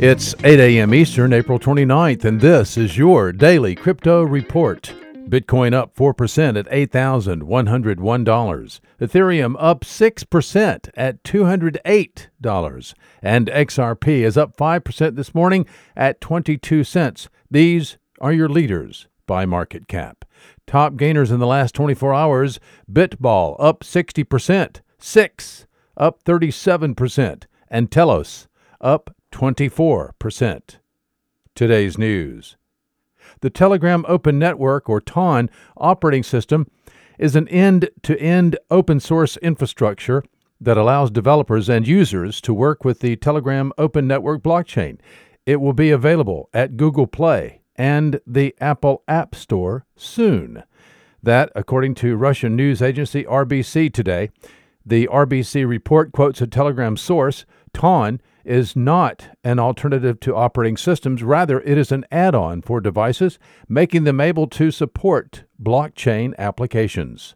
It's 8 a.m. Eastern, April 29th, and this is your daily crypto report. Bitcoin up 4% at $8,101. Ethereum up 6% at $208. And XRP is up 5% this morning at 22 cents. These are your leaders by market cap. Top gainers in the last 24 hours Bitball up 60%, Six up 37%, and Telos up 24%. Today's news. The Telegram Open Network, or TON, operating system is an end to end open source infrastructure that allows developers and users to work with the Telegram Open Network blockchain. It will be available at Google Play and the Apple App Store soon. That, according to Russian news agency RBC today, the RBC report quotes a Telegram source. TON is not an alternative to operating systems. Rather, it is an add on for devices, making them able to support blockchain applications.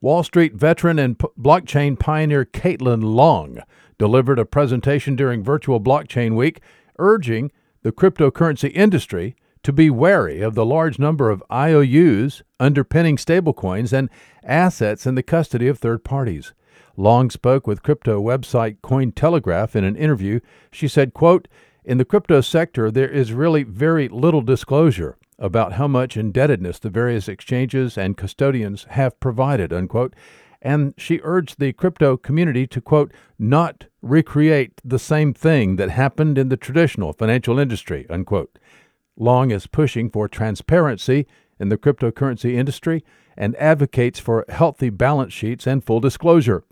Wall Street veteran and p- blockchain pioneer Caitlin Long delivered a presentation during Virtual Blockchain Week urging the cryptocurrency industry to be wary of the large number of IOUs underpinning stablecoins and assets in the custody of third parties. Long spoke with crypto website Cointelegraph in an interview. She said, quote, In the crypto sector, there is really very little disclosure about how much indebtedness the various exchanges and custodians have provided, unquote. And she urged the crypto community to, quote, not recreate the same thing that happened in the traditional financial industry, unquote. Long is pushing for transparency in the cryptocurrency industry and advocates for healthy balance sheets and full disclosure.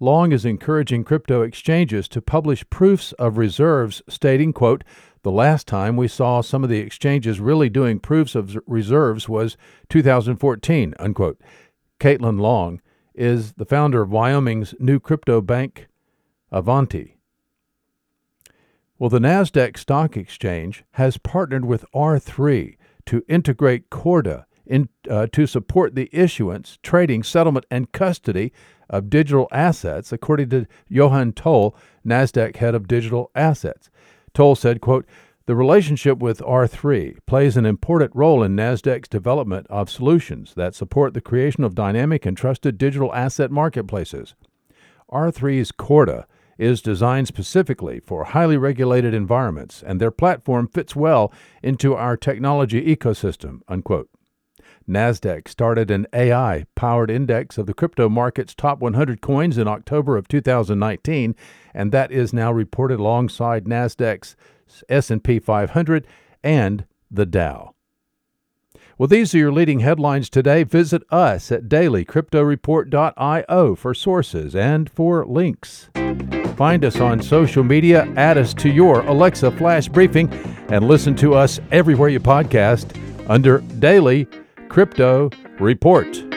Long is encouraging crypto exchanges to publish proofs of reserves, stating, quote, the last time we saw some of the exchanges really doing proofs of reserves was 2014, unquote. Caitlin Long is the founder of Wyoming's new crypto bank, Avanti. Well, the NASDAQ Stock Exchange has partnered with R3 to integrate Corda in, uh, to support the issuance, trading, settlement, and custody of digital assets, according to Johan Toll, NASDAQ head of digital assets. Toll said, quote, the relationship with R3 plays an important role in NASDAQ's development of solutions that support the creation of dynamic and trusted digital asset marketplaces. R3's Corda is designed specifically for highly regulated environments, and their platform fits well into our technology ecosystem. Unquote. NASDAQ started an AI powered index of the crypto market's top 100 coins in October of 2019, and that is now reported alongside NASDAQ's S&P 500 and the Dow. Well, these are your leading headlines today. Visit us at dailycryptoreport.io for sources and for links. Find us on social media, add us to your Alexa Flash Briefing, and listen to us everywhere you podcast under Daily Crypto Report.